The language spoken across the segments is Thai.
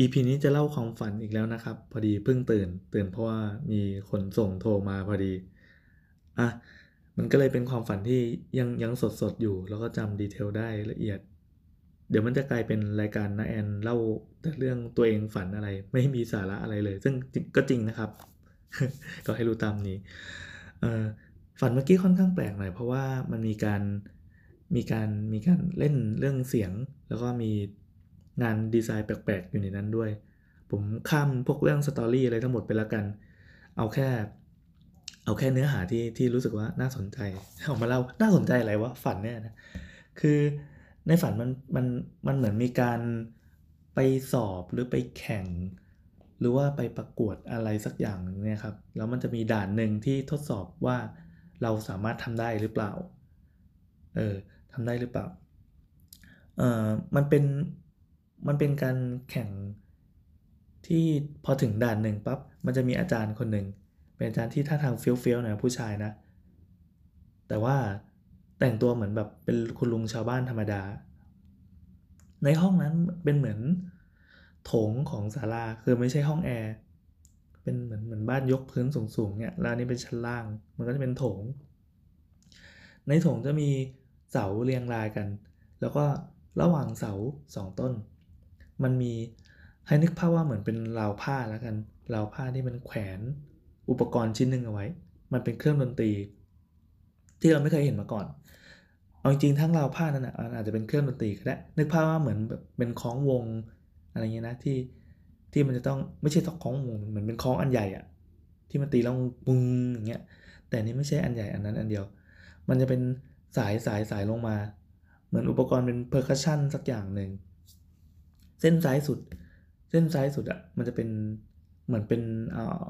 EP นี้จะเล่าความฝันอีกแล้วนะครับ พอดีเพิ่งตื่น ตื่นเพราะว่ามีคนส่งโทรมาพอดีอะมันก็เลยเป็นความฝันที่ยังยังสดสดอยู่ แล้วก็จำดีเทลได้ละเอียด เดี๋ยวมันจะกลายเป็นรายการนะแอนเล่าแต่เรื่องตัวเองฝันอะไร ไม่มีสาระอะไรเลย ซึ่งก็จริงนะครับ ก็ให้รู้ตามนี้ฝันเมื่อกี้ค่อนข้างแปลกหน่อยเพราะว่ามันมีการมีการมีการเล่นเรื่องเสียง แล้วก็มี งานดีไซน์แปลกๆ อยู่ในนั้นด้วย ผมข้ามพวกเรื่องสตอรี่อะไรทั้งหมดไปล้วกัน เอาแค่ เอาแค่เนื้อหาที่ที่รู้สึกว่าน่าสนใจเอามาเล่าน่าสนใจอะไรวะฝันเนี่ยนะคือในฝันมันมันมันเหมือนมีการไปสอบหรือไปแข่ง หรือว่าไปประกวดอะไรสักอย่างเนี่ยครับแล้วมันจะมีด่านหนึ่งที่ทดสอบว่าเราสามารถทำได้หรือเปล่าเออทำได้หรือเปล่าเออมันเป็น มันเป็นการแข่งที่พอถึงด่านหนึ่งปั๊บมันจะมีอาจารย์คนหนึ่งเป็นอาจารย์ที่ท่าทางเฟี้ยวเฟี้ยวหน่อยผู้ชายนะ แต่ว่าแต่งตัวเหมือนแบบเป็นคุณลุงชาวบ้านธรรมดา ในห้องนั้นเป็นเหมือนโถงของศาลาคือไม่ใช่ห้องแอร์เป็นเหมือนเหมือนบ้านยกพื้นสูงๆเนี่ยแล้วนนี้เป็นชั้นล่าง มันก็จะเป็นโถง ในโถงจะมีเสาเรียงรายกัน แล้วก็ระหว่างเสาสองต้น มันมีให้นึกภาพว่าเหมือนเป็นราวผ้าแล้วกันราวผ้าที่มันแขวนอุปกรณ์ชิ้นหนึ่งเอาไว้ มันเป็นเครื่องดนตรี ที่เราไม่เคยเห็นมาก่อน เอาจริงๆทั้งราวผ้านั้นอะอาจจะเป็นเครื่องดนตรีก็ได้ นึกภาพว่าเหมือนแบบเป็นคล้องวงอะไรเงี้ยนะที่ที่มันจะต้องไม่ใช่ต้องคล้องวงเหมือนเป็นคล้องอันใหญ่อะที่มันตีแล้วปุ้งอย่างเงี้ย แต่นี่ไม่ใช่อันใหญ่อันนั้นอันเดียว มันจะเป็นสายสายสายลงมา เหมือนอุปกรณ์เป็น percussion สักอย่างหนึ่ง เส้นซ้ายสุด เส้นซ้ายสุดอะ่ะมันจะเป็นเหมือนเป็นอ่า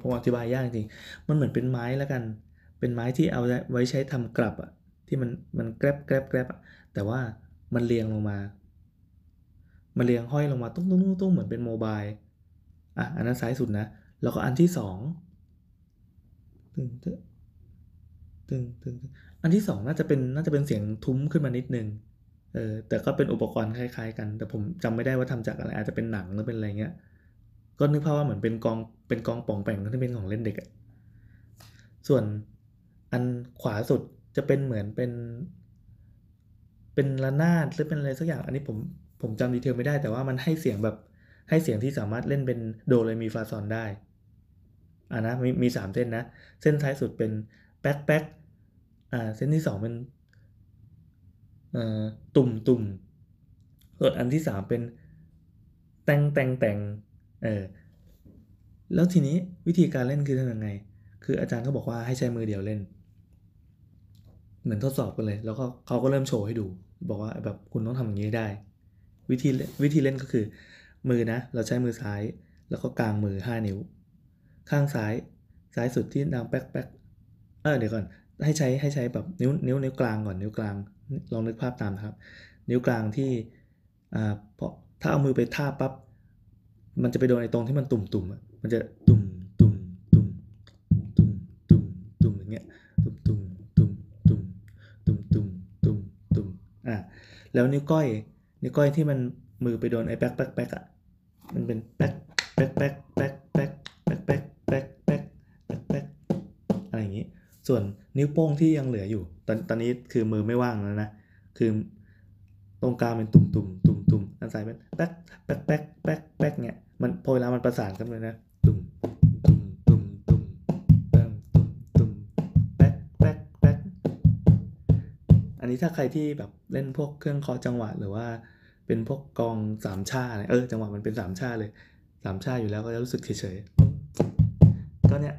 ผมอธิบายยากจริงมันเหมือนเป็นไม้แล้วกัน เป็นไม้ที่เอาไว้ใช้ทำกรับอะ่ะที่มันมันแกรบแกรบแกรบอะแต่ว่ามันเรียงลงมา มันเรียงห้อยลงมาตุ้งตุ้งตุ้งตุ้งเหมือนเป็นโมบายอะอันนั้นซ้ายสุดนะแล้วก็อันที่สองตึงตึงตึงตึงอันที่สองน่าจะเป็นน่าจะเป็นเสียงทุ้มขึ้นมานิดนึง เออแต่ก็เป็นอุปกรณ์คล้ายๆ กัน แต่ผมจำไม่ได้ว่าทำจากอะไรอาจจะเป็นหนังหรือเป็นอะไรเงี้ยก็นึกภาพว่าเหมือนเป็นกองเป็นกองป่องแป่งที่เป็นของเล่นเด็กอะส่วนอันขวาสุดจะเป็นเหมือนเป็น เป็นระนาดหรือเป็นอะไรสักอย่างอันนี้ผมผมจำดีเทลไม่ได้ แต่ว่ามันให้เสียงแบบให้เสียงที่สามารถเล่นเป็นโดเรมีฟาซอนได้อ่านะมีมีสามเส้นนะ เส้นท้ายสุดเป็นแป๊กแป๊กอ่าเส้นที่สองเป็น ตุ่มตุ่มส่วนอันที่สามเป็นแตงแตงแตงเออแล้วทีนี้วิธีการเล่นคือทำยังไง คืออาจารย์ก็บอกว่าให้ใช้มือเดียวเล่น เหมือนทดสอบกันเลย แล้วก็เขาก็เริ่มโชว์ให้ดู บอกว่าแบบคุณต้องทำอย่างนี้ได้ วิธีวิธีเล่นก็คือ มือนะ เราใช้มือซ้าย แล้วก็กลางมือ 5 นิ้ว ข้างซ้าย ซ้ายสุดที่ดังแป๊กแป๊กเออเดี๋ยวก่อน ให้ใช้ให้ใช้แบบนิ้วนิ้วนิ้วกลางก่อนนิ้วกลางลองนึกภาพตามนะครับ นิ้วกลางที่อ่าเพราะถ้าเอามือไปทาบปั๊บมันจะไปโดนไอ้ตรงที่มันตุ่มตุ่มอะมันจะตุ่มตุ่มตุ่มตุ่มตุ่มตุ่มอย่างเงี้ยตุ่มตุ่มตุ่มตุ่มตุ่มตุ่มตุ่มตุ่มอะแล้วนิ้วก้อยนิ้วก้อยที่มันมือไปโดนไอ้แป๊กแป๊กแป๊กอะมันเป็นแป๊กแป๊กแป๊กแป๊กแป๊กแป๊กแป๊กแป๊กแป๊กแป๊กแป๊กอะไรอย่างงี้ ส่วน นิ้วโป้งที่ยังเหลืออยู่ ตอนตอนนี้คือมือไม่ว่างแล้วนะ คือตรงกลางเป็นตุ่มตุ่มตุ่มตุ่มอันซ้ายเป็นแป๊กแป๊กแป๊กแป๊กแป๊กเนี่ยมันพอเวลามันประสานกันเลยนะตุ่มตุ่มตุ่มตุ่มแป๊กตุ่มตุ่มแป๊กแป๊กแป๊กอันนี้ถ้าใครที่แบบเล่นพวกเครื่องเคาะจังหวะหรือว่าเป็นพวกกองสามชาอะไรเออจังหวะมันเป็นสามชาเลยสามชาอยู่แล้วก็จะรู้สึกเฉยๆก็เนี่ย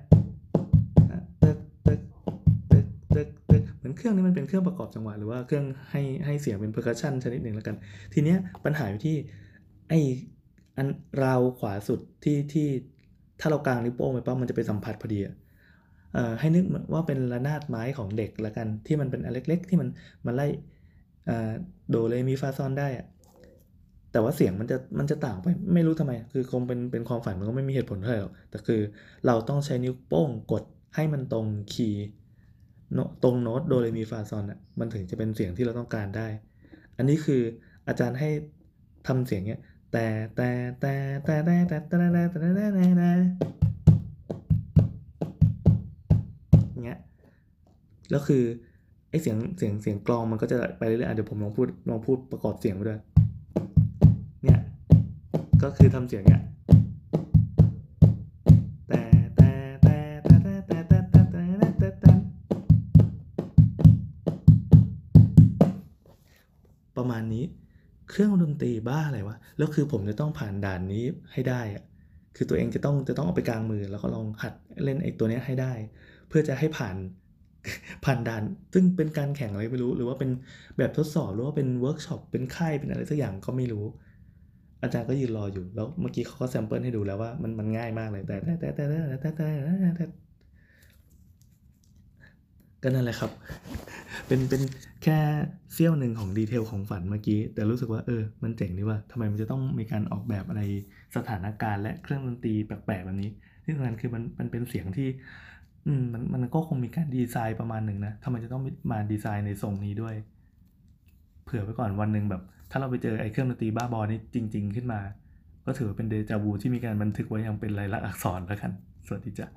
กตึกเหมือนเครื่องนี้มันเป็นเครื่องประกอบจังหวะหรือว่าเครื่องให้ให้เสียงเป็น percussion ชนิดหนึ่งแล้วกัน ทีเนี้ยปัญหาอยู่ที่ไอ้อันราวขวาสุดที่ที่ถ้าเรากางนิ้วโป้งไปปั๊บมันจะไปสัมผัสพอดีอะเอ่อให้นึกว่าเป็นระนาดไม้ของเด็กละกันที่มันเป็นอันเล็ก ๆ ที่มันมันไล่โดเรมีฟาซอนได้อะแต่ว่าเสียงมันจะมันจะต่างไปไม่รู้ทำไม คือคงเป็นเป็นความฝันมันก็ไม่มีเหตุผลเท่าไหร่หรอกแต่คือเราต้องใช้นิ้วโป้งกดให้มันตรงคีย์ ตรงโน้ตโดเรมีฟาซอนอะมันถึงจะเป็นเสียงที่เราต้องการได้ อันนี้คืออาจารย์ให้ทำเสียงเนี้ยแต่แต่แต่แต่แต่แต่แต่แต่แต่แต่แต่แต่เงี้ยแล้วคือไอเสียงเสียงเสียงกลองมันก็จะไปเรื่อยๆเดี๋ยวผมลองพูดลองพูดประกอบเสียงไปด้วยเนี่ยก็คือทำเสียงเนี่ย ประมาณนี้ เครื่องดนตรีบ้าอะไรวะ แล้วคือผมจะต้องผ่านด่านนี้ให้ได้อะคือตัวเองจะต้องจะต้องเอาไปกางมือ แล้วก็ลองหัดเล่นไอ้ตัวนี้ให้ได้ เพื่อจะให้ผ่านผ่านด่าน ซึ่งเป็นการแข่งอะไรไม่รู้ หรือว่าเป็นแบบทดสอบ หรือว่าเป็นเวิร์กช็อป เป็นค่าย เป็นอะไรสักอย่างก็ไม่รู้ อาจารย์ก็ยืนรออยู่ แล้วเมื่อกี้เขาก็ sample ให้ดูแล้วว่ามันมันง่ายมากเลย แต่แต่แต่แต่แต่แต่แต่ก็นั่นแหละครับ เป็นเป็นแค่เสี้ยวหนึ่งของดีเทลของฝันเมื่อกี้ แต่รู้สึกว่าเออ มันเจ๋งดีว่าทำไมมันจะต้องมีการออกแบบอะไรสถานการณ์และเครื่องดนตรีแปลกๆแบบนี้ ที่สำคัญคือมันมันเป็นเสียงที่อืมมันมันก็คงมีการดีไซน์ประมาณหนึ่งนะทำไมจะต้องมาดีไซน์ในทรงนี้ด้วย เผื่อไว้ก่อนวันหนึ่งแบบ ถ้าเราไปเจอไอ้เครื่องดนตรีบ้าบอนี้จริง ๆ ขึ้นมา ก็ถือเป็นเดจาวูที่มีการบันทึกไว้อย่างเป็นลายลักษณ์อักษรแล้วกัน สวัสดีจ้ะ